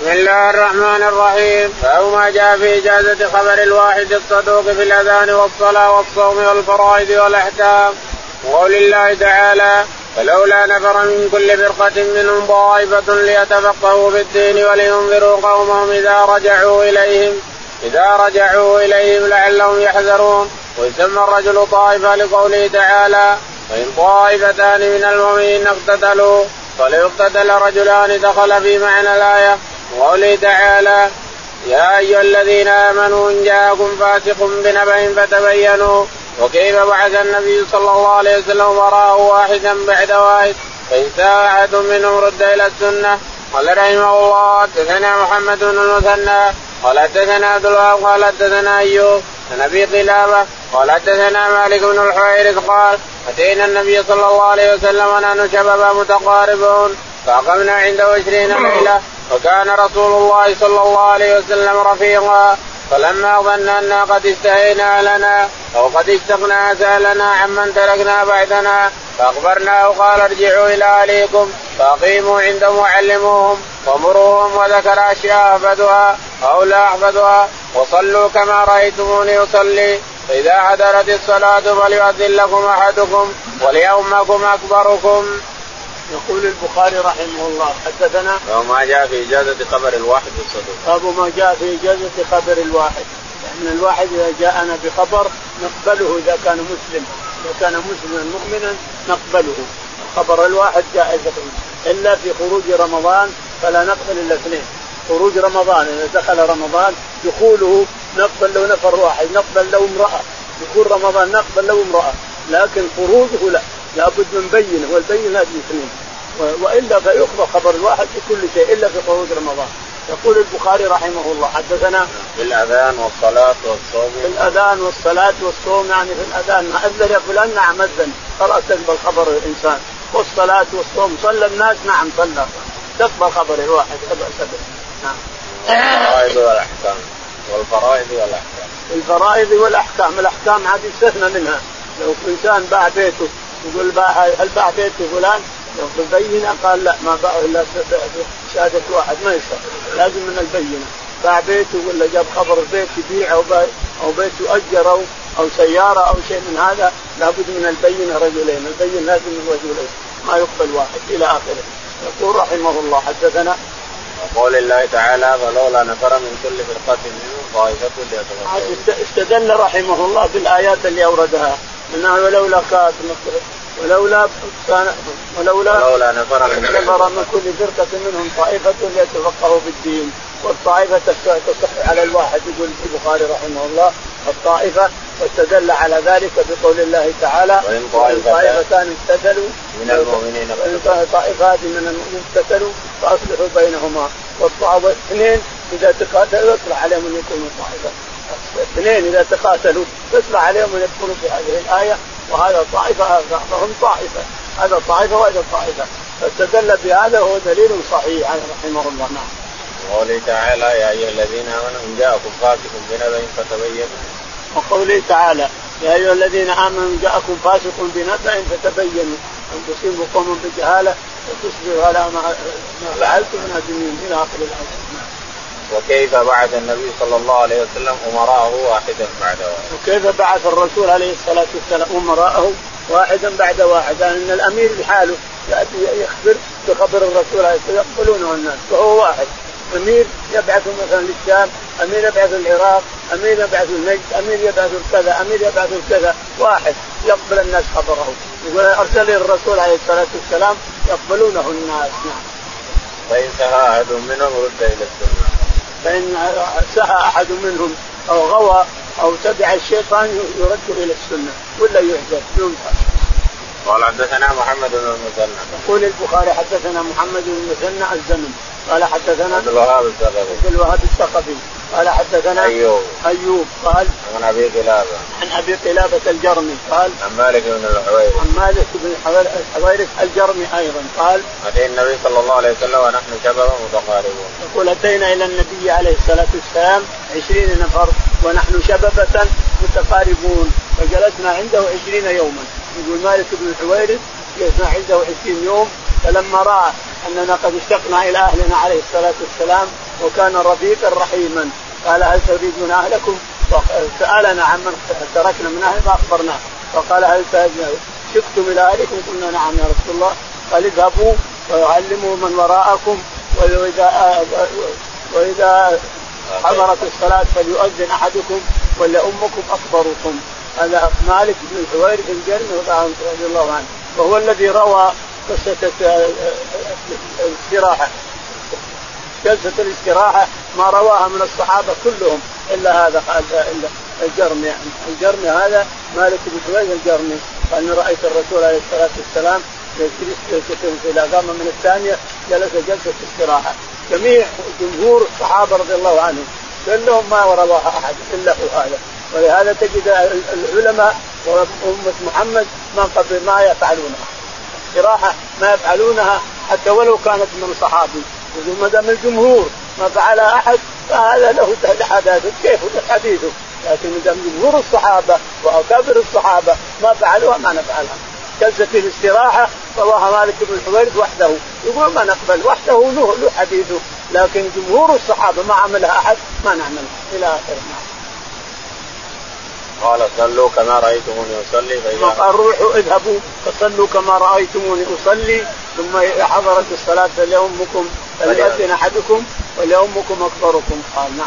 بسم الله الرحمن الرحيم. باب ما جاء في إجازة خبر الواحد الصدوق في الأذان والصلاة والصوم والفرائض والأحكام. وقول الله تعالى فلولا نفر من كل فرقة منهم طائفة ليتفقهوا في الدين ولينذروا قومهم إذا رجعوا إليهم إذا رجعوا إليهم لعلهم يحذرون. ويسمى الرجل طائفة لقوله تعالى وإن طائفتان من المؤمنين اقتتلوا فليقتتل رجلان دخل في معنى الآية. وقوله تعالى يا أيها الذين آمنوا إن جاءكم فاسق بنبأ فتبينوا. وكيف بعث النبي صلى الله عليه وسلم وراءه واحدا بعد واحد؟ فإن ساء أحد منهم رد إلى السنة. قال رحمه الله حدثنا محمد بن المثنى. قال حدثنا عبد الوهاب. قال حدثنا أيوب. عن أبي قلابة. قال حدثنا مالك بن الحويرث. قال أتينا النبي صلى الله عليه وسلم ونحن شباب متقاربون فأقمنا عنده عشرين ليلة. وكان رسول الله صلى الله عليه وسلم رفيقا فلما ظن أنا قد استهينا لنا أو قد اشتقنا سألنا عمن تركنا بعدنا فأخبرناه قال ارجعوا إلى أهليكم فأقيموا عندهم وعلموهم ومروهم وذكر أشياء أحفظها أو لا أحفظها وصلوا كما رأيتموني أصلي فإذا حضرت الصلاة فليؤذن لكم أحدكم وليؤمكم أكبركم. يقول البخاري رحمه الله حدثنا باب ما جاء في إجازة خبر الواحد بالصدوق. باب ما جاء في إجازة خبر الواحد، يعني الواحد إذا جاءنا بخبر نقبله إذا كان مسلم، إذا كان مسلما مؤمنا نقبله، خبر الواحد جائز إلا في خروج رمضان فلا نقبل إلا اثنين، خروج رمضان إذا دخل رمضان دخوله نقبل له نفر واحد نقبل له امرأة. دخول رمضان نقبل له امرأة. لكن خروجه لا. لابد من بينه والبينة هذه اثنين وإلا فيخبر خبر الواحد في كل شيء إلا في خروج رمضان. يقول البخاري رحمه الله حدثنا في الأذان والصلاة والصوم. في الأذان والصلاة والصوم يعني في الأذان ما أذن يا فلان نعم أذن. خلاص تقبل خبر الإنسان. والصلاة والصوم صلى الناس نعم صلى. تقبل خبر الواحد لا بأس نعم. الفرائض والأحكام. والفرائض والأحكام. الفرائض والأحكام. الأحكام هذه استثنى منها. لو إنسان باع بيته يقول باع هل باع بيت فلان. لو بينه قال لا ما باع إلا شهادة واحد ما يصح لازم من البينة. باع بيته ولا جاب خبر البيت يبيع أو أو بيت يؤجر أو سيارة أو شيء من هذا لابد من البينة رجلين، البين لازم من رجلين ما يقبل واحد إلى آخره. يقول رحمه الله حدثنا وقول الله تعالى فلولا نفر من كل فرقة منهم طائفة ليتفقهوا استدل رحمه الله بالآيات اللي أوردها. إنه ولولا كانت ولولا كان ولولا ولولا نفر من نفر من كل فرقة منهم طائفة ليتفقهوا بالدين والطائفة تصح على الواحد يقول البخاري رحمه الله الطائفة واستدل على ذلك بقول الله تعالى وإن طائفتان اقتتلوا من المؤمنين طائفات من المؤمنين اقتتلوا فأصلحوا بينهما. واثنين إذا تقاتلوا يطلع عليهم أن يكونوا طائفة. اثنين إذا تقاتلوا يطلع عليهم أن يدخلوا في هذه الآية وهذا طائفة فهم طائفة هذا طائفة وهذا طائفة فاستدل بهذا وهو دليل صحيح رحمه الله نعم. وقوله تعالى يا أيها الذين آمنوا ان جاءكم فاسق بنبأ فتبينوا. وقوله تعالى يا أيها الذين آمنوا ان جاءكم فاسق بنبأ فتبينوا أن تصيبوا قوم بجهالة وتصبحوا على ما فعلتم نادمين إلى آخر الآية. وكيف بعث النبي صلى الله عليه وسلم أمراءه واحدا بعد واحد. وكيف بعث الرسول عليه الصلاة والسلام أمراءه واحدا بعد واحد يعني إن الأمير لحاله يأتي يخبر بخبر الرسول عليه الصلاة يقبلونه الناس وهو واحد أمير يبعث مثلا للشام، أمير يبعث العراق، أمير يبعث النجد، أمير يبعث كذا، أمير يبعث كذا، واحد يقبل الناس خبره، يقول أرسل الرسول عليه الصلاة والسلام يقبلونه الناس، نعم. فإن سهى أحد منهم رد إلى السنة. فإن سهى أحد منهم أو غوى أو تبع الشيطان يرد إلى السنة ولا يهجر ينفع. قال حدثنا محمد بن المثنى. يقول البخاري حدثنا محمد بن المثنى الزمن قال حدثنا عبد الوهاب الثقفي عبد الوهاب الثقفي قال حدثنا أيوب. أيوب قال عن أبي قلابة. عن أبي قلابة الجرمي قال عن مالك بن الحويرث. عن مالك بن الحويرث الجرمي أيضا قال أتي النبي صلى الله عليه وسلم ونحن شباب متقاربون. يقول أتينا إلى النبي عليه الصلاة والسلام عشرين نفر ونحن شببة متقاربون فجلسنا عنده عشرين يوما. يقول مالك بن الحويرث جلسنا عنده عشرين يوم فلما رأى أننا قد اشتقنا إلى أهلنا عليه الصلاة والسلام وكان رفيقا رحيما. قال هل تريدون أهلكم؟ سألنا عن من تركنا من أهل فأخبرناه. فقال هل شفتم إلى أهلكم؟ قلنا نعم يا رسول الله. قال اذهبوا ويعلموا من وراءكم. واذا وإذا حضرت الصلاة فليؤذن أحدكم وليؤمكم أكبركم. هذا مالك بن الحويرث الجرمي رضي الله عنه. وهو الذي روى قصة الاستراحة جلسة الاستراحة ما رواها من الصحابة كلهم إلا هذا إلا الجرمي يعني. الجرمي هذا مالك بن حويرث الجرمي قال رأيت الرسول عليه الصلاة والسلام إذا قام من الثانية جلس جلسة استراحة. جميع جمهور الصحابة رضي الله عنهم كلهم ما رواها أحد إلا هو هذا. ولهذا تجد العلماء وأمة محمد ما قبل ما يفعلونها استراحة ما يفعلونها حتى ولو كانت من صحابي. ما دام الجمهور ما فعلها أحد فهذا له حداثة. كيف حديثه؟ لكن ما دام جمهور الصحابة وأكابر الصحابة ما فعلوها ما نفعلها جلسة الاستراحة رواها مالك بن الحويرث وحده. يقول ما نقبل وحده له له حديثه. لكن جمهور الصحابة ما عملها أحد ما نعملها إلى آخره. قال صلوا كما رأيتموني أصلي فاذا قال روحوا اذهبوا فصلوا كما رأيتموني أصلي. ثم حضرت الصلاة فليؤمكم فليؤذن أحدكم وليؤمكم أكبركم. قال نعم.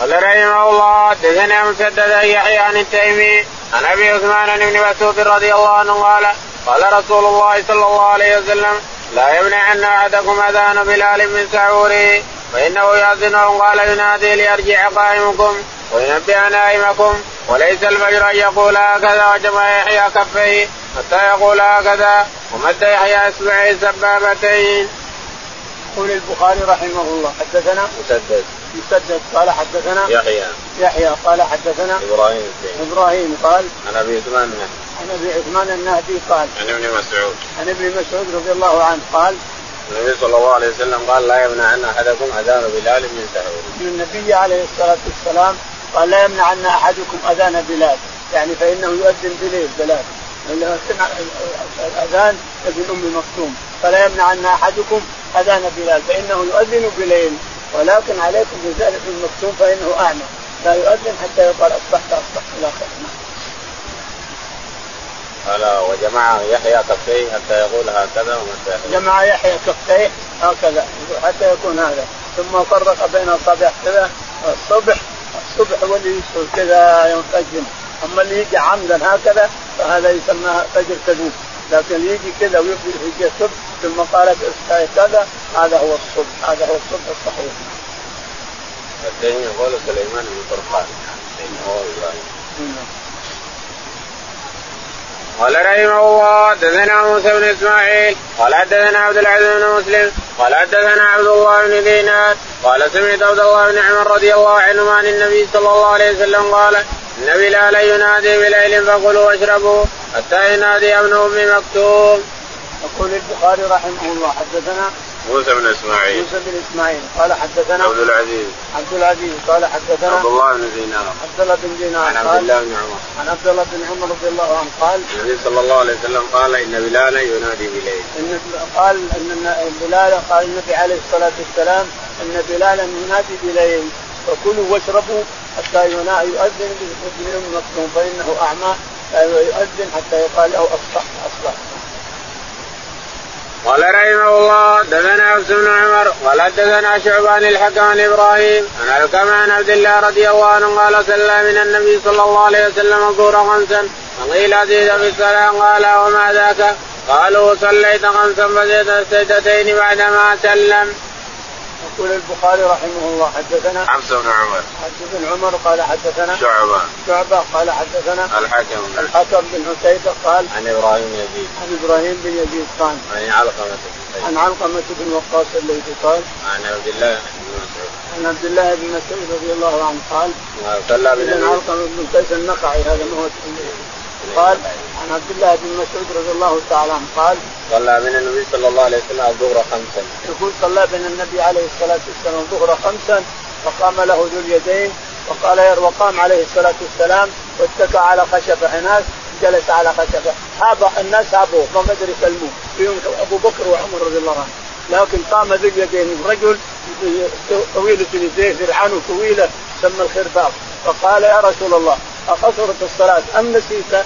قال رحمه الله حدثنا مسدد يحيى عن التيمي عن أبي عثمان بن مسعود رضي الله عنه قال قال رسول الله صلى الله عليه وسلم لا يمنعن أحدكم أذان بلال من سعوره. فإنه ياذن قال ينادي ليرجع قائمكم وينبه نائمكم وليس الفجر أن يقول هكذا وجمع يحيى كفيه حتى يقول هكذا ومد يحيى اصبعيه سبابتين. يقول البخاري رحمه الله حدثنا؟ مسدد. مسدد. قال حدثنا؟ يحيى. يحيى. قال حدثنا؟ إبراهيم إبراهيم قال؟ عن أبي عثمان عن أبي عثمان النهدي قال؟ عن ابن مسعود. عن ابن مسعود رضي الله عنه قال؟ النبي صلى الله عليه وسلم قال لا يمنعن أحدكم أذان بلال من سحور. النبي عليه الصلاة والسلام قال لا يمنعن أحدكم أذان بلال. يعني فإنه يؤذن بليل بلال. الأذان ابن أم مكتوم. فلا يمنعن أحدكم أذان بلال. فإنه يؤذن بليل. ولكن عليكم بزاد ابن مكتوم فإنه أعمى. لا يؤذن حتى يقال اصبحت أصبحت إلى قال وجمع يحيى كفيه حتى يقول هكذا ومتى جمع يحيى كفيه هكذا حتى يكون هذا. ثم فرق بين اصابع كذا الصبح الصبح هو اللي يسهل كذا ينفجر. أما اللي يجي عمدا هكذا فهذا يسمى فجر كذوب لكن اللي يجي كذا ويجي الصبح ثم قالت كذا هذا هو الصبح هذا هو الصبح الصحيح. الدين يقول سليمان بن فرقان. هو إبراهيم. قال رحمه الله حدثنا موسى بن إسماعيل قال حدثنا عبد العزيز بن مسلم قال حدثنا عبد الله بن دينار قال سمعت عبد الله بن عمر رضي الله عنهما عن النبي صلى الله عليه وسلم قال إن بلال ينادي بليل فكلوا واشربوا حتى ينادي ابن أم مكتوم. يقول البخاري رحمه الله حدثنا موسى بن إسماعيل. موسى بن إسماعيل. قال حدثنا عبد العزيز. عبد العزيز. قال حدثنا عبد الله بن دينار. عبد الله بن دينار. عن عبد الله بن عمر. عن عبد الله بن عمر رضي الله عنه قال النبي صلى الله عليه وسلم قال إن بلالا ينادي بليل. إن قال إن بلال قال النبي عليه الصلاة والسلام إن بلالا ينادي بليل. فكلوا واشربوا حتى يؤذن بابن أم مكتوم فإنه أعمى يؤذن حتى يقال له اصبح أصبح. قال رحمه الله دثنا عبد بن عمر قال دثنا شعبان الحكم عن إبراهيم عن الكم عن عبد الله رضي الله عنه قال صلى من النبي صلى الله عليه وسلم الظهر خمسا. وقيل زيد في الصلاه قال وما ذاك؟ قالوا صليت خمسا فزيد السجدتين بعدما سلم. يقول البخاري رحمه الله حدثنا حفص بن عمر. حفص بن عمر قال حدثنا شعبة. شعبة قال حدثنا الحكم. الحكم بن عتيبة قال عن إبراهيم يزيد. عن إبراهيم بن يزيد قال عن علقمة عن علقمة بن وقاص الليثي قال عن عبد الله بن مسعود. عن عبد الله بن مسعود رضي الله عنه قال صلى بن علقمة بن قيس النقعي هذا ما هو قال عن عبد الله بن مسعود رضي الله تعالى عنه قال صلى بين النبي صلى الله عليه وسلم الظهر خمسا. يقول صلى بين النبي عليه الصلاة والسلام الظهر خمسا فقام له ذو اليدين وقال وقام عليه الصلاة والسلام واتكى على خشبه ناس جلس على خشبه هاب الناس هابوه ما قدر يكلموه فيهم أبو بكر وعمر رضي الله عنه. لكن قام ذو اليدين رجل طويلة اليدين ذرعان طويلة سمى الخرباق فقال يا رسول الله أقصرت الصلاة أم نسيت؟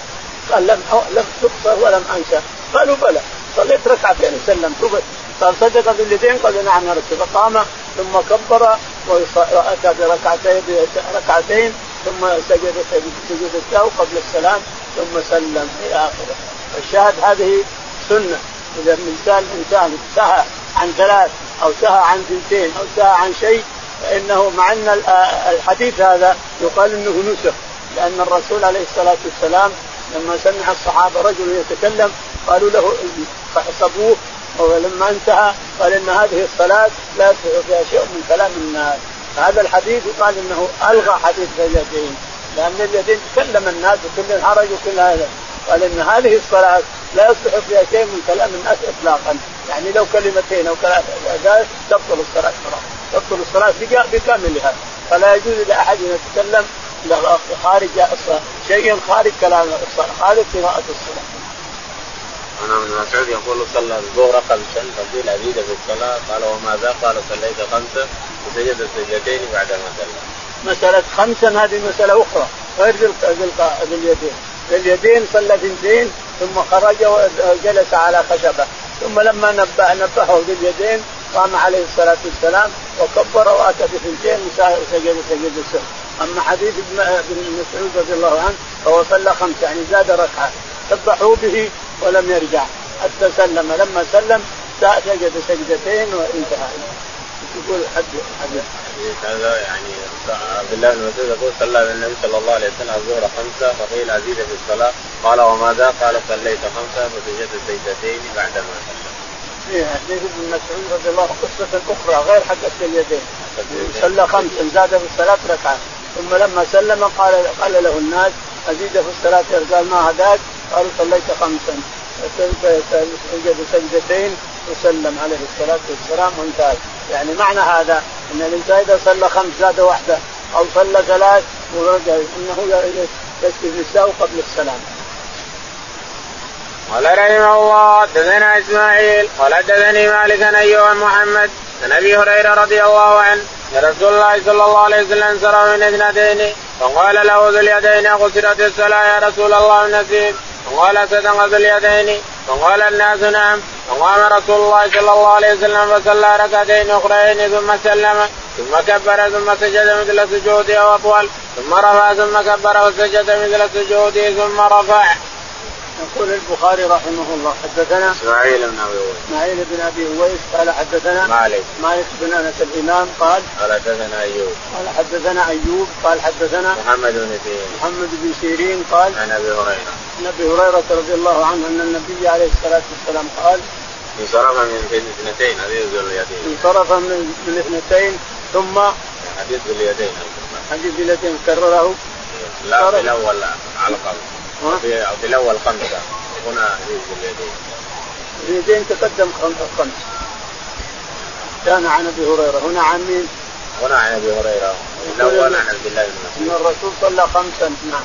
قال لم لم تقصر ولم أنسى. قالوا بلى. صليت ركعتين وسلمت قال صدق باليدين قال نعم يا رسول فقام ثم كبر وأتى بركعتين ركعتين ثم سجد سجد السهو قبل السلام ثم سلم إلى آخره. الشاهد هذه سنة. إذا الانسان انسان سهى عن ثلاث أو سهى عن ثنتين أو سهى عن شيء فإنه مع أن الحديث هذا يقال إنه نسخ. لأن الرسول عليه الصلاة والسلام لما سمع الصحابة رجل يتكلم قالوا له صبوه ولما انتهى قال إن هذه الصلاة لا يصح فيها شيء من كلام الناس. هذا الحديث يقال إنه ألغى حديث اليدين لأن اليدين تكلم الناس وكل حرج وكل هذا. قال إن هذه الصلاة لا يصلح فيها شيء من كلام الناس اطلاقا. يعني لو كلمتين أو ثلاث تبطل الصلاة تبطل الصلاة بكاملها. فلا يجوز لأحد أن يتكلم خارج شيء خارج كلام الصلاة. خارج قراءة الصلاة. عن ابن مسعود يقول صلى الظهر خمسا فقيل أزيد في الصلاة. قال وماذا؟ قال صليت خمسا وسجد السجدتين بعدما سلم. مسألة خمسا هذه مسألة أخرى. غير باليدين، باليدين صلى اثنتين ثم خرج وجلس على خشبة، ثم لما نبه نبهه باليدين قام عليه الصلاة والسلام وكبر وأتى بثنتين وسجد سجد السهو. أما حديث ابن مسعود رضي الله عنه فهو صلى خمس يعني زاد ركعة. سبحوا به ولم يرجع. حتى سلم. لما سلم سجد سجدتين وانتهى. يقول حد حد. هذا يعني عبد الله بن مسعود يقول صلى بالنبي صلى الله عليه وسلم الظهر خمسة فقيل أزيد في الصلاة. قال وماذا؟ قال صليت خمسة فسجدت سجدتين بعدما سلم. في حديث ابن مسعود رضي الله عنه قصة أخرى غير حقة اليدين. صلى خمسا زاد في الصلاة ركعة. ثم لما سلم قال قال له الناس أزيد في الصلاة قال ما هداك؟ قال صليت خمسا. سجد سجدتين وسلم عليه الصلاة والسلام وانتهى. يعني معنى هذا إن الإنسان إذا صلى خمس زاد واحدة أو صلى ثلاث ورجع إنه يسجد للسهو قبل السلام. قال رحمه الله حدثنا إسماعيل قال حدثني مالك أيوب محمد عن أبي هريرة رضي الله عنه أن رسول الله صلى الله عليه وسلم سرى من اثنتين فقال له ذو اليدين قصرت الصلاة يا رسول الله نسيت وقال صدق باليدين وقال الناس نعم. وقام رسول الله صلى الله عليه وسلم فصلى ركعتين أخرين ثم سلم ثم كبر ثم سجد مثل سجوده أو اطول ثم رفع ثم كبر وسجد مثل سجوده ثم رفع. يقول البخاري رحمه الله حدثنا إسماعيل بن أبي أويس. إسماعيل بن أبي أويس قال حدثنا مالك. مالك بن أنس الإمام قال قال حدثنا أيوب. قال حدثنا أيوب قال حدثنا محمد بن سيرين. محمد بن سيرين قال عن أبي هريرة. عن أبي هريرة رضي الله عنه أن النبي عليه الصلاة والسلام قال انصرف من اثنتين حديث ذو اليدين. انصرف من من اثنتين ثم حديث ذو اليدين. حديث ذو اليدين كرره. لا في الأول علقه في في الأول خمسة هنا اليدين اليدين تقدم خمس كان عن أبي هريرة هنا عن مين؟ هنا عن أبي هريرة الأول عن عبد الله بن مسعود إن الرسول صلى خمسا نعم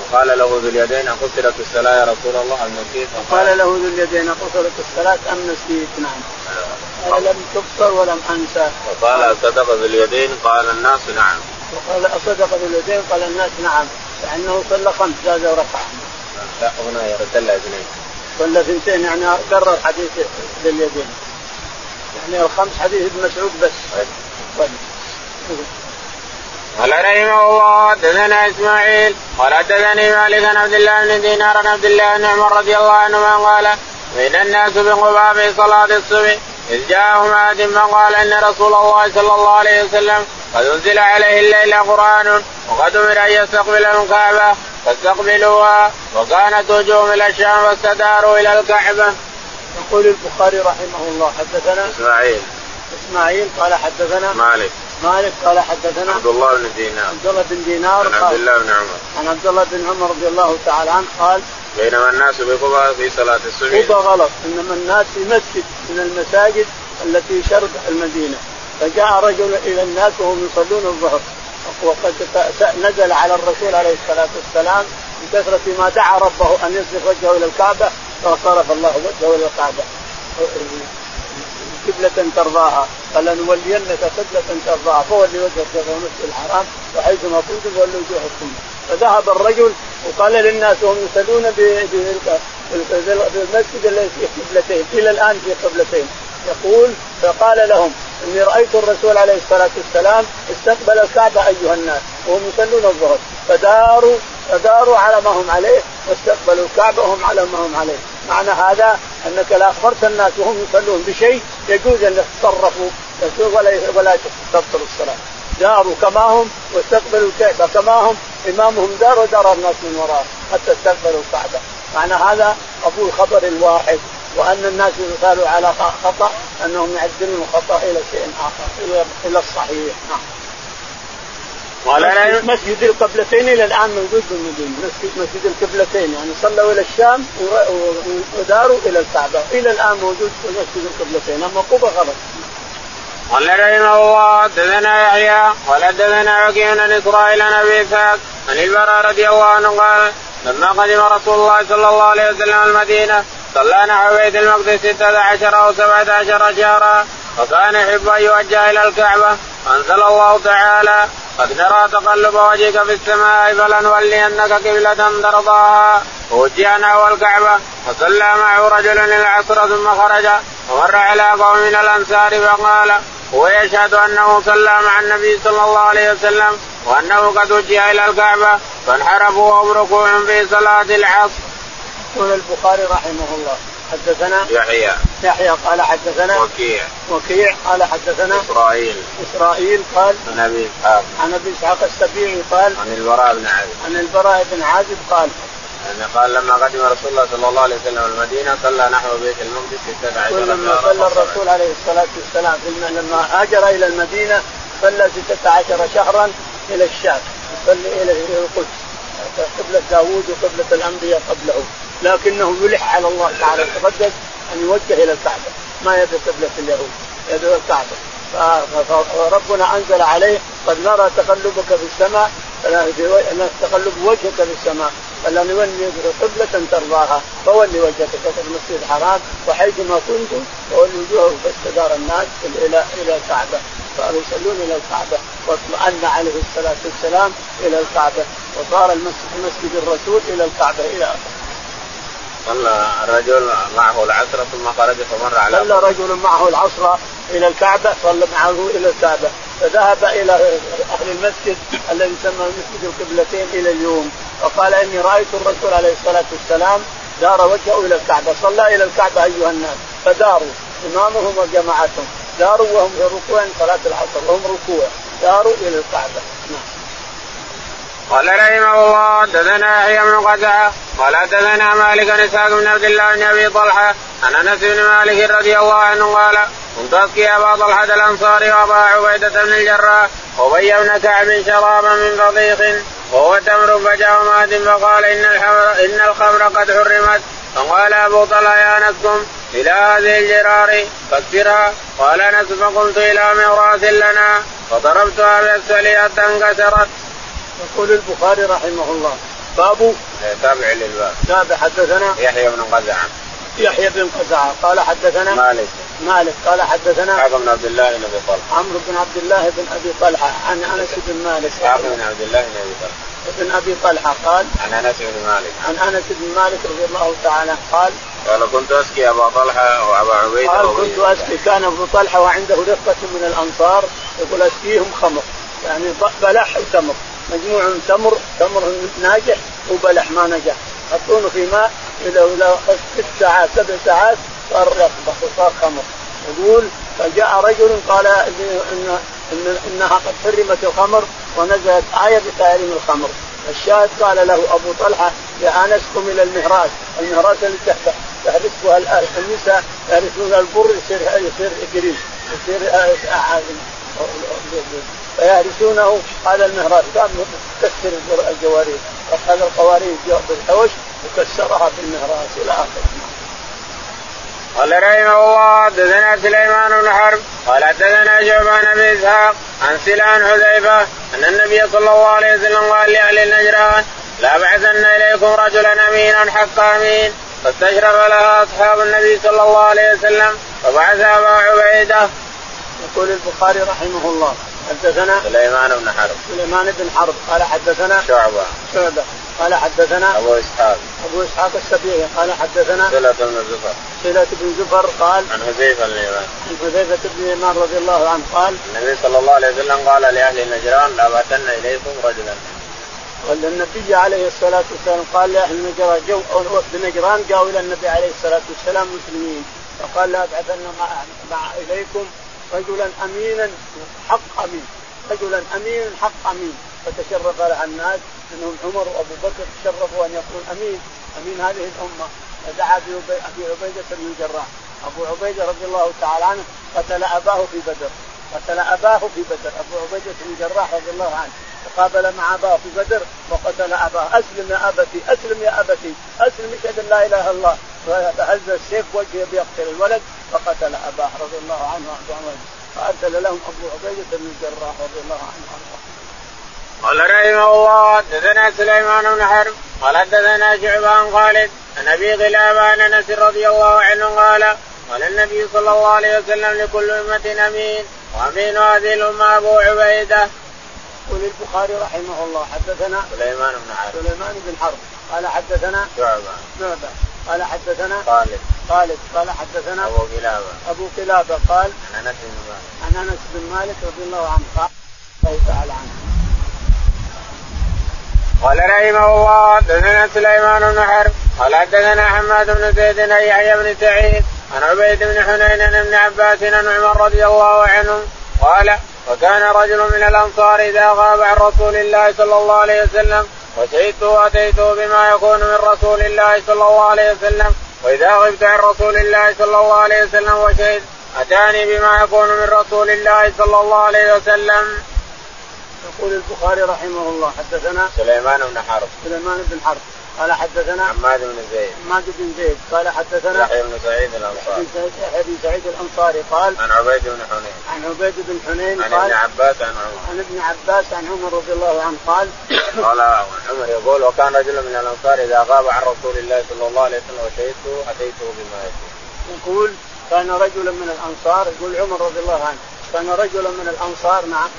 وقال له ذو اليدين قصرت الصلاة يا رسول الله أم نسيت؟ وقال له ذو اليدين قصرت الصلاة أم نسيت؟ نعم. قال لم تقصر ولم أنسى. وقال صدق ذو اليدين قال الناس نعم. وقال أصدق ذو اليدين قال الناس نعم لأنه صلى خمس زاد وركع. لا هنا صلى اثنين. صلى اثنتين يعني كرر حديث ذو اليدين. يعني الخمس حديث ابن مسعود بس. طيب. قال رحمه الله حدثنا إسماعيل قال حدثني مالك عن عبد الله بن دينار عن عبد الله بن عمر رضي الله عنهما قال بين الناس بقباء في صلاة الصبح إذ جاءهم آت فقال إن رسول الله صلى الله عليه وسلم قد أنزل عليه الليل قرآن وقد أمر أن يستقبل الكعبة فاستقبلوها وكانت وجوههم إلى الشام فاستداروا إلى الكعبة. يقول البخاري رحمه الله حدثنا إسماعيل. إسماعيل قال حدثنا مالك. مالك قال حدثنا عبد الله بن دينار. عبد الله بن دينار عن عبد الله بن عمر. عن عبد الله بن عمر رضي الله تعالى عنه قال بينما الناس بقبى في صلاة الصبح قبى غلط. إنما الناس في مسجد من المساجد التي شرق المدينة. فجاء رجل إلى الناس وهم يصلون الظهر وقد نزل على الرسول عليه الصلاه والسلام بكثره ما دعا ربه ان يصرف وجهه إلى الكعبه فصرف الله وجهه إلى الكعبه قبلة ترضاها فلنولينك قبلة ترضاها فولي وجهك شطر المسجد الحرام وحيثما كنتم فولوا وجوهكم فذهب الرجل وقال للناس وهم يصلون في المسجد الذي فيه قبلتين إلى الان في قبلتين يقول فقال لهم إني رأيت الرسول عليه الصلاة والسلام استقبل الكعبة أيها الناس وهم يصلون الظهر فداروا فداروا على ما هم عليه واستقبلوا الكعبة وهم على ما هم عليه. معنى هذا أنك لا أخبرت الناس وهم يصلون بشيء يجوز أن يتصرفوا ولا ولا تبطل الصلاة. داروا كما هم واستقبلوا الكعبة كما هم إمامهم دار ودار الناس من وراء حتى استقبلوا الكعبة. معنى هذا قبول خبر الواحد وأن الناس اذا كانوا على خطأ أنهم يعدلون الخطأ إلى شيء آخر إلى إلى الصحيح. نعم. مسجد, مسجد القبلتين إلى الآن موجود بالمدينة مسجد مسجد القبلتين يعني صلوا إلى الشام وداروا إلى الكعبة. إلى الآن موجود في مسجد القبلتين أما قبى غلط. قال رحمه الله حدثنا يحيى قال حدثنا وكيع عن إسرائيل عن أبي إسحاق عن البراء رضي الله عنه قال لما قدم رسول الله صلى الله عليه وسلم المدينة صلى نحو بيت المقدس ستة عشر أو سبعة عشر شهرا وكان يحب أن يوجه إلى الكعبة. أنزل الله تعالى قد نرى تقلب وجهك في السماء فلنولينك قبلة ترضاها. ووجه نحو الكعبة فصلى معه رجل العصر ثم خرج ومر على قوم من الأنصار فقال هو يشهد أنه صلى مع النبي صلى الله عليه وسلم وأنه قد وجه إلى الكعبة فانحرفوا وهم ركوع في صلاة العصر. يقول البخاري رحمه الله حدثنا يحيى. يحيى قال حدثنا وكيع. وكيع قال حدثنا إسرائيل. إسرائيل قال عن أبي إسحاق. عن أبي إسحاق السبيعي قال عن البراء بن عازب. عن البراء بن عازب قال يعني قال لما قدم رسول الله صلى الله عليه وسلم المدينة صلى نحو بيت المقدس 16 لما صلى الرسول عليه الصلاة والسلام لما هاجر إلى المدينة صلى 16 شهرا إلى الشام يصلي إلى القدس. قبلة داوود وقبلة الأنبياء قبله لكنه يلح على الله تعالى يتردد أن يوجه إلى الكعبة. ما يدعو قبلة اليهود يدعو الكعبة. فربنا أنزل عليه قد نرى تقلبك في السماء تقلب وجهك في السماء. فلنولي قبلة ترضاها فولي وجهك في المسجد الحرام وحيثما كنتم فولي وجوهكم فاستدار الناس إلى إلى الكعبة. صاروا يصلون إلى الكعبة واطمأن عليه الصلاة والسلام إلى الكعبة وصار المسجد مسجد الرسول إلى الكعبة إلى آخره. صلى رجل معه العصر ثم خرج فمر على صلى رجل معه العصر إلى الكعبة صلى معه إلى الكعبة فذهب إلى أهل المسجد الذي يسمى مسجد القبلتين إلى اليوم وقال إني رأيت الرسول عليه الصلاة والسلام دار وجهه إلى الكعبة صلى إلى الكعبة أيها الناس فداروا إمامهم وجماعتهم. داروا وهم ركوع صلاة العصر وهم ركوع. داروا إلى الكعبة. نعم. قال رحمه الله حدثنا يحيى بن قزعه قال حدثنا مالك بن إسحاق بن عبد الله بن أبي طلحة عن أنس بن مالك رضي الله عنه قال كنت اسقي أبا طلحة الأنصاري وأبا عبيدة بن الجراح وأبي بن كعب شرابا من بطيخ وهو تمر فجاء مات فقال إن الخمر إن الخمر قد حرمت فقال أبو طلحة يا انسكم إلى هذه الجرار فكسرها قال انس فقمت إلى ميراث لنا. فضربتها باسفلها حتى انكسرت يقول البخاري رحمه الله باب تابع للباب. تابع حدثنا يحيى بن قزعة. يحيى بن قزعة قال حدثنا مالك. مالك. قال حدثنا عمرو بن عبد الله بن أبي طلحة. عمرو بن عبد الله بن أبي طلحة عن أنس بن مالك. عمرو بن عبد الله بن أبي طلحة. ابن أبي طلحة قال عن أنس بن مالك. عن أنس بن مالك رضي الله تعالى قال قال كنت أسقي أبا طلحة وأبا عبيدة قال كنت أسقي كان أبو طلحة وعنده رفقه من الأنصار يقول أسقيهم خمر. يعني بلح وتمر. مجموع تمر تمر ناجح وبلح ما نجح. حطونه في ماء إلى ست ساعات سبع ساعات صار يطبخ وصار خمر. يقول فجاء رجل قال إن, إن إنها قد حرمت الخمر ونزلت آية بتحريم الخمر. الشاهد قال له أبو طلحة يا أنسكم إلى المهراس، المهراس اللي تحرسها النساء يحرسون البر يصير يصير قريب يصير فيهرسونه هذا المهراس كان يكسر الجواريد أخذ القوارير بالحوش وكسرها في المهراس إلى آخره. قال رحمه الله حدثنا سليمان بن حرب قال حدثنا شعبان بن إسحاق عن سلان حذيفة أن النبي صلى الله عليه وسلم قال لأهل النجران لا بعثن إليكم رجلا امينا حق أمين. فاستشرف لها أصحاب النبي صلى الله عليه وسلم فبعث أبا عبيدة. يقول البخاري رحمه الله حدثنا سليمان بن حرب. سليمان بن حرب قال حدثنا شعبة. شعبة. قال حدثنا أبو إسحاق. أبو إسحاق السبيعي قال حدثنا سلة بن زفر. سلة بن زفر قال عن حذيفة اليمان عن حذيفة بن اليمان رضي الله عنه قال النبي صلى الله عليه وسلم قال لأهل نجران لابعثن إليكم رجلا. قال النبي عليه الصلاة والسلام قال لأهل نجران جو وفد نجران جاءوا إلى النبي عليه الصلاة والسلام مسلمين. فقال لا أبعثن مع, مع إليكم رجلا أمينا حق أمين. رجلا أمينا حق أمين. فتشرف على الناس منهم عمر وأبو بكر تشرفوا أن يكون أمين أمين هذه الأمة. فدعا بأبي عبيدة بن الجراح. أبو عبيدة رضي الله تعالى عنه قتل أباه في بدر. قتل أباه في بدر. أبو عبيدة بن الجراح رضي الله عنه. تقابل مع أباه في بدر وقتل أباه. أسلم يا أبتي أسلم يا أبتي. أسلم اشهد أن لا إله إلا الله. فهز السيف وجهه بيقتل الولد فقتل أباه رضي الله عنه وأرضاه فأرسل لهم أبو عبيدة بن الجراح رضي الله عنه. وارضاه قال رحمه الله حدثنا سليمان بن حرب قال حدثنا شعبان خالد عن أبي غلاب عن أنس رضي الله عنه قال قال النبي صلى الله عليه وسلم لكل أمة أمين وأمين هذه الأمة أبو عبيدة. يقول البخاري رحمه الله حدثنا سليمان بن حرب. سليمان بن حرب. قال حدثنا شعبة. قال حدثنا خالد. خالد. قال حدثنا أبو قلابة أبو قلابة قال عن أنس بن مالك. عن أنس بن مالك رضي الله عنه قال الله تعالى عنه. قال رحمه الله حدثنا سليمان بن حرب قال حدثنا حماد بن زيد يحيى بن سعيد عن عبيد بن حنين عن ابن عباس عن عمر رضي الله عنهم قال وكان رجل من الأنصار إذا غاب عن رسول الله صلى الله عليه وسلم وشهدت اتيته بما يكون من رسول الله صلى الله عليه وسلم وإذا غبت عن رسول الله صلى الله عليه وسلم وشهد أتاني بما يكون من رسول الله صلى الله عليه وسلم. يقول البخاري رحمه الله حدثنا سليمان بن حرب. سليمان بن حرب. قال حدثنا حماد بن زيد. حماد بن زيد. قال حدثنا يحيى بن سعيد الأنصاري. يحيى بن سعيد الأنصاري قال عن عبيد بن حنين. عن عبيد بن حنين عن قال ابن عباس عن عمر. عن ابن عباس عن عمر رضي الله عنه قال قال عمر يقول وكان رجل من الأنصار إذا غاب عن رسول الله صلى الله عليه وسلم وشهدته أتيته بما يكون. يقول كان رجل من الأنصار. يقول عمر رضي الله عنه كان رجل من الأنصار نعم.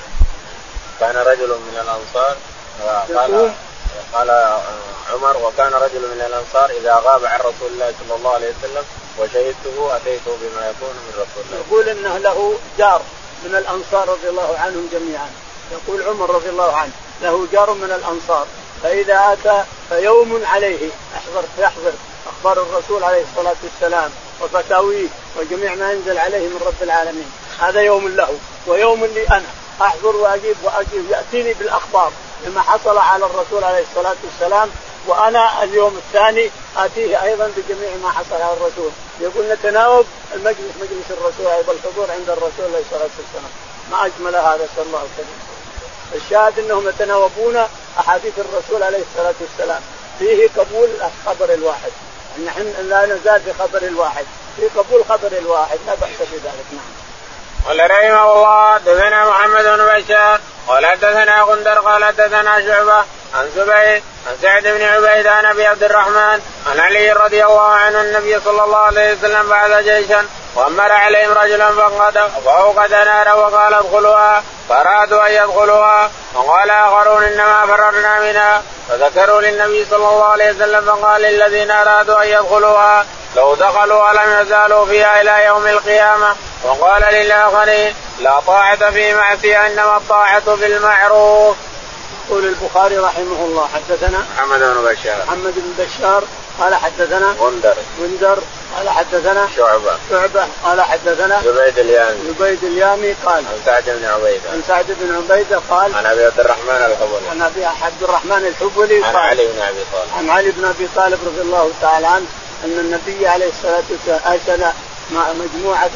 كان رجل من الأنصار قال قال عمر وكان رجل من الأنصار إذا غاب عن رسول الله صلى الله عليه وسلم وشهدته أتيته بما يكون من رسول الله. يقول إنه له جار من الأنصار رضي الله عنهم جميعا. يقول عمر رضي الله عنه له جار من الأنصار. فإذا أتى فيوم عليه. احضر يحضر أخبار الرسول عليه الصلاة والسلام وفتاويه وجميع ما ينزل عليه من رب العالمين. هذا يوم له ويوم لي أنا. احضر وأجيب وأجيب. يأتيني بالأخبار لما حصل على الرسول عليه الصلاة والسلام وأنا اليوم الثاني أتيه أيضا بجميع ما حصل على الرسول. يقول نتناوب المجلس مجلس الرسول أيضا الحضور عند الرسول عليه الصلاة والسلام. ما أجمل هذا صلى الله عليه وسلم. الشاهد أنهم يتناوبون أحاديث الرسول عليه الصلاة والسلام. فيه قبول الخبر الواحد. نحن لا نزال في خبر الواحد. في قبول خبر الواحد لا بأس بذلك. نعم. قال رحمه الله حدثنا محمد بن بشار قال حدثنا غندر قال حدثنا شعبة عن زبير عن سعد بن عبيد عن أبي عبد الرحمن عن علي رضي الله عنه النبي صلى الله عليه وسلم بعث جيشا وأمر عليهم رجلا فانقذ فاوقد نارا وقال ادخلوها فأرادوا أن يدخلوها وقال آخرون إنما فررنا منها فذكروا للنبي صلى الله عليه وسلم فقال للذين أرادوا أن يدخلوها لو دخلوا لم يزالوا فيها إلى يوم القيامة. وقال للآخرين لا طاعة في معصية إنما الطاعة في المعروف. يقول البخاري رحمه الله حدثنا محمد بن بشار. محمد بن بشار قال حدثنا غندر. غندر قال حدثنا شعبة. شعبة قال حدثنا زبيد اليامي. زبيد اليامي قال عن سعد بن عبيدة. عن سعد بن عبيدة قال عن أبي عبد الرحمن الحبلي. عن أبي عبد الرحمن الحبلي عن علي بن أبي طالب. عن علي بن أبي طالب رضي الله تعالى عنه. أن النبي عليه الصلاة والسلام أرسل مع مجموعة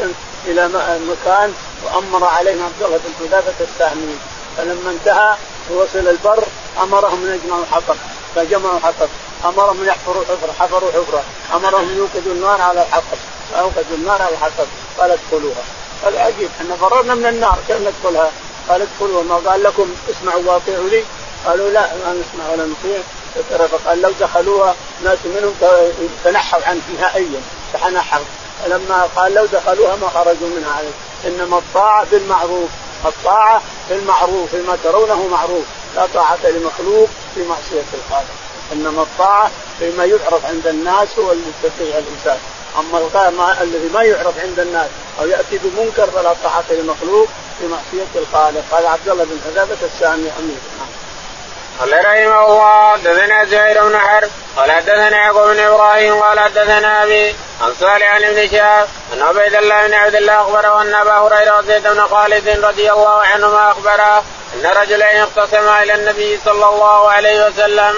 إلى مكان وأمر عليهم عبد الله بن حذافة السهمي. فلما انتهى ووصل البر أمرهم أن يجمعوا حطب فجمعوا حطب أمرهم أن يحفروا حفره حفروا حفرة. أمرهم أن يوقدوا النار على الحطب فأوقدوا النار على الحطب قال ادخلوها. قال عجيب. إحنا فررنا من النار. كيف ندخلها؟ قال ادخلوا ما قال لكم اسمعوا واطيعوا لي. قالوا لا ما نسمع ولا نطيع. فقال لو دخلوها ناس منهم تنحوا عنه نهائيا تنحوا لما قال لو دخلوها ما خرجوا منها. عليه إنما الطاعة في المعروف. الطاعة في المعروف فيما ترونه معروف. لا طاعة لمخلوق في معصية الخالق. إنما الطاعة فيما يعرف عند الناس هو اللي يستطيع الإنسان. أما ما الذي ما يعرف عند الناس أو يأتي بمنكر فلا طاعة لمخلوق في معصية الخالق. قال عبد الله بن حذافه السامي أمير. قال رحمه الله حدثنا زهير بن حرب قال حدثنا يعقوب بن إبراهيم قال حدثنا أبي عن صالح عن ابن شهاب أن عبيد الله بن عبد الله أخبره أن أبا هريرة وزيد بن خالد رضي الله عنهما أخبره أن رجلين اختصما إلى النبي صلى الله عليه وسلم.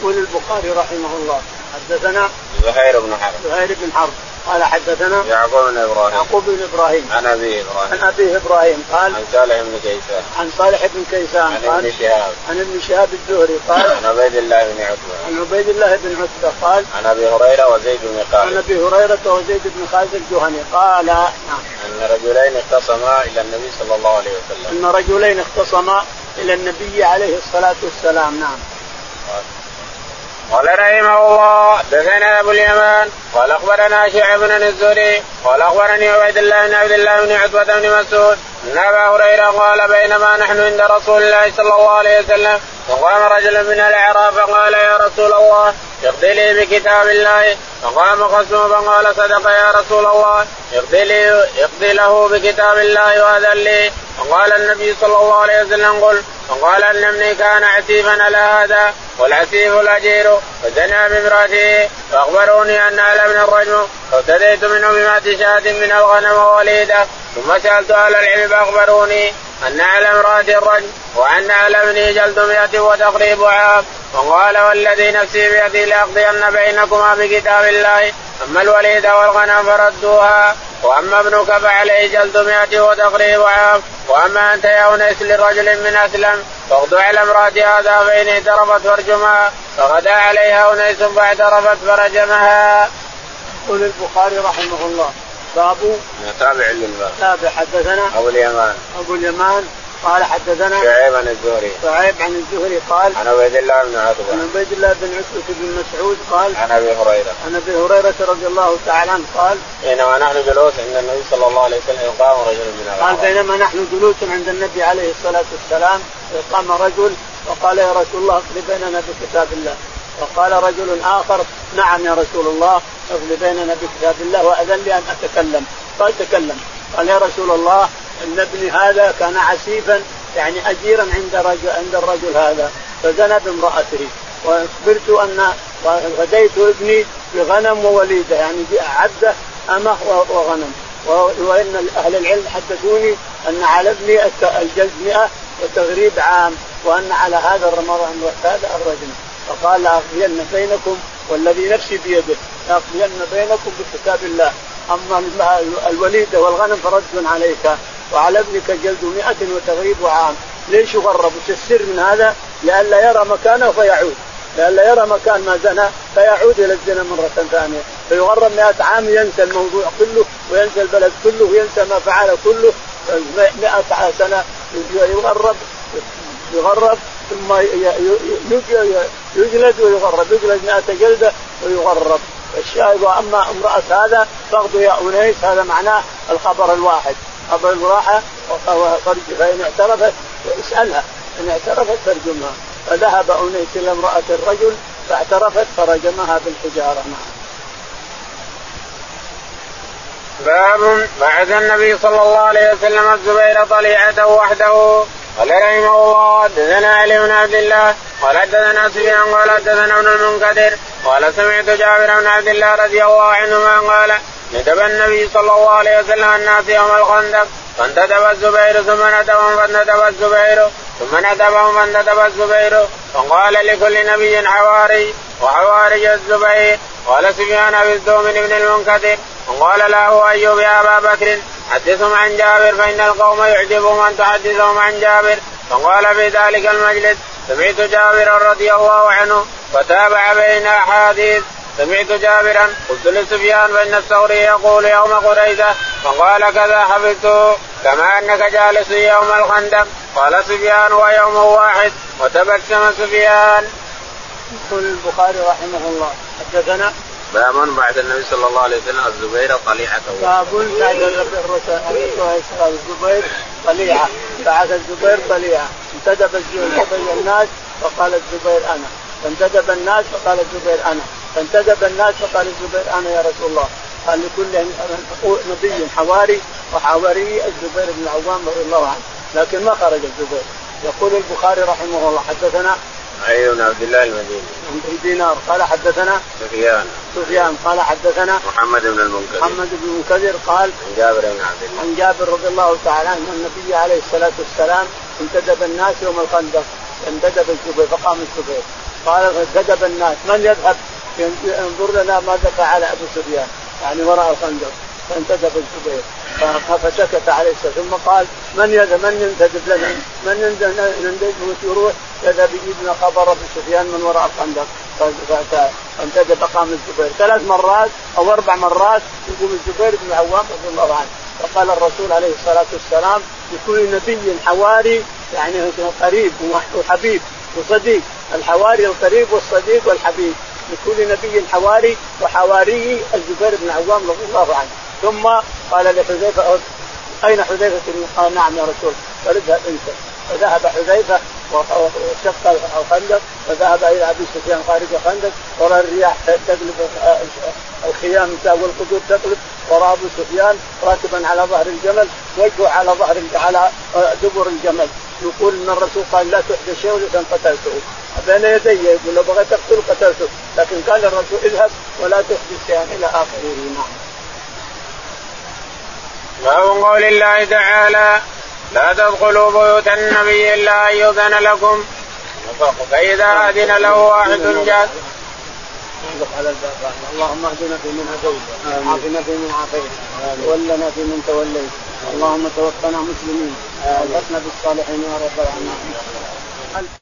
يقول البخاري رحمه الله حدثنا زهير بن حرب زهير بن حرب قال حدثنا يعقوب بن إبراهيم. يعقوب بن إبراهيم. عن ابي إبراهيم. عن أبيه إبراهيم قال عن صالح بن كيسان. عن صالح بن كيسان عن قال ابن شهاب. عن ابن شهاب الزهري قال عن عبيد الله بن عتبة. عن عبيد الله بن عتبة قال عن أبي هريرة وزيد بن عن خالد أبي هريرة وزيد بن خالد الجهني قال نعم. أن رجلين اختصما إلى النبي صلى الله عليه وسلم. أن رجلين اختصما إلى النبي عليه الصلاة والسلام. نعم. قال رحمه الله دثنا أبو اليمان قال أخبرنا شعب بن الزهري قال أخبرني عبيد الله بن عبد الله بن عتبة بن مسعود إن أبا هريرة قال بينما نحن عند رسول الله صلى الله عليه وسلم فقام رجل من الأعراب فقال يا رسول الله اقضي لي بكتاب الله. فقام خصمه فقال صدق يا رسول الله اقضي لي له بكتاب الله وأذن لي. فقال النبي صلى الله عليه وسلم قل. فقال ان ابني كان عسيفا على هذا؟ والعسيف الأجير فزنى بامرأته فأخبروني أن على ابن الرجل فابتديت منه بمات شاة من الغنم ووليدة. ثم سألت أهل العلم فأخبروني أن على امرأة الرجل وأن على ابنه جلد مئة وتقريب عام. وقال والذي نفسي بيده لأقضين بينكما بكتاب الله أما الوليد والغنم فردوها وأما ابنك فعليه جلد مئة وتقريب عام. وأما أنت يا أنيس لرجل من أسلم فاغدو على امرأة هذا فإن اعترفت فارجمها. فغدا عليها أنيس فاعترفت فرجمها. يقول البخاري رحمه الله باب تابع للباب تابع حدثنا. أبو اليمان. أبو اليمان. قال حدثنا. شعيب عن الزهري. شعيب عن الزهري قال. عن عبيد الله بن عتبة. عن عبيد الله بن عتبة بن مسعود قال. عن أبي هريرة. عن أبي هريرة رضي الله تعالى عنه قال. حينما نحن جلوس عند النبي صلى الله عليه وسلم قام رجل من قال بينما نحن جلوس عند النبي عليه الصلاة والسلام قام رجل وقال يا رسول الله اقضي بيننا بكتاب الله. وقال رجل آخر نعم يا رسول الله اقضي بيننا بكتاب الله وأذن لي أن أتكلم. قال تكلم. قال يا رسول الله إن ابني هذا كان عسيفا يعني اجيرا عند رجل عند الرجل هذا. فزنى بامرأته وأخبرت أن فديت ابني بغنم ووليدة يعني عبده أمه وغنم. وإن أهل العلم حدثوني أن على ابني الجلد 100 وتغريب عام وأن على هذا الرمضان هذا الرجل. فقال لاقضين بينكم والذي نفسي بيده لاقضين بينكم بكتاب الله. أما الوليده والغنم فرد عليك وعلى ابنك جلد مئة وتغريب عام. ليش يغرب؟ السر من هذا؟ لئلا يرى مكانه فيعود. لئلا يرى مكان ما زنى فيعود إلى الزنا مرة ثانية. فيغرب مئة عام ينسى الموضوع كله وينسى البلد كله وينسى ما فعل كله. مئة سنة يغرب يغرب ثم يجلد ويغرب. يجلد مئة جلدة ويغرب. الشاهد واما امرأة هذا فاغدو يا أنيس هذا معناه الخبر الواحد. خبر الواحد فإن اعترفت اسألها. إن اعترفت فارجمها. فذهب أنيس إلى امرأة الرجل فاعترفت فرجمها بالحجارة معه. باب بعث النبي صلى الله عليه وسلم الزبير طليعة وحده. قال رحمه الله حدثنا علي بن عبد الله قال حدثنا سفيان قال حدثنا ابن المنكدر قال سمعت جابر بن عبد الله رضي الله عنهما قال ندب النبي صلى الله عليه وسلم الناس يوم الخندق. فانتدب الزبير ثم ندبهم فانتدب الزبير ثم ندبهم فانتدب الزبير. فقال لكل نبي حواري وحواري الزبير قال سفيان أبي الزومن بن المنكدر. وقال له أيوب يا أبا بكر حدثهم عن جابر فإن القوم يعجبهم أن تحدثهم عن جابر. فقال في ذلك المجلس سمعت جابرا رضي الله عنه وتابع بين أحاديث. سمعت جابرا قلت لسفيان فإن الثوري يقول يوم قريده فقال كذا حفظته كما أنك جالس يوم الخندق. قال سفيان ويوم واحد. وتبسم سفيان. يقول البخاري رحمه الله. حدثنا باب بعد النبي صلى الله عليه وسلم الزبير طليعته باب بعد الرسول عليه الصلاه الزبير طليعة. بعث الزبير طليعه انتدب الناس فقال الزبير أنا. فانتدب الناس فقال الزبير أنا. فانتدب الناس فقال الزبير أنا يا رسول الله. قال لكل نبي حواري وحواري الزبير بن العوام رضي الله عنه. لكن ما خرج الزبير. يقول البخاري رحمه الله حدثنا علي بن عبد الله المديني. عن دينار. قال حدثنا سفيان. سفيان. قال حدثنا محمد بن المنكدر. محمد بن المنكدر قال عن جابر بن عبد الله. عن جابر رضي الله تعالى عنه النبي عليه الصلاة والسلام انتدب الناس يوم الخندق. انتدب الزبير فقام الزبير قال فانتدب الناس. من يذهب؟ ينظر لنا ماذا فعل أبو سفيان. يعني وراء الخندق. فانتدب الزبير فسكت عليه السلام ثم قال من يذهب؟ من ينتدب لنا؟ من ينتدب يروح يجيب لنا خبر أبو سفيان من وراء الخندق. فانتدب قام الزبير. ثلاث مرات أو أربع مرات يقوم الزبير بن العوام رضي الله عنه. فقال الرسول عليه الصلاة والسلام لكل نبي حواري يعني قريب وحبيب وصديق. الحواري القريب والصديق والحبيب. لكل نبي حواري وحواري الزبير بن العوام رضي الله عنه. ثم قال لحذيفة أين حذيفة؟ قال نعم يا رسول قال أنت. فذهب حذيفة وشق الخندق فذهب إلى أبي سفيان خارج الخندق ورا الرياح تقلب الخيام والقدور تقلب ورا أبو سفيان راكبا على ظهر الجمل وجهه على ظهر على دبر الجمل. يقول إن الرسول قال لا تحدث شيء الا قتلته. بين يدي يقول لو بغيت اقتله قتلته. لكن قال الرسول اذهب ولا تحدث شيئا إلى آخره. نعم. باب قول الله تعالى لا تدخلوا بيوت النبي إلا أن يؤذن لكم. فإذا أذن له واحد جاء اللهم اهدنا فيمن هديت وعافنا فيمن عافيت تولنا فيمن توليت اللهم توفنا مسلمين والحقنا بالصالحين يا رب العالمين.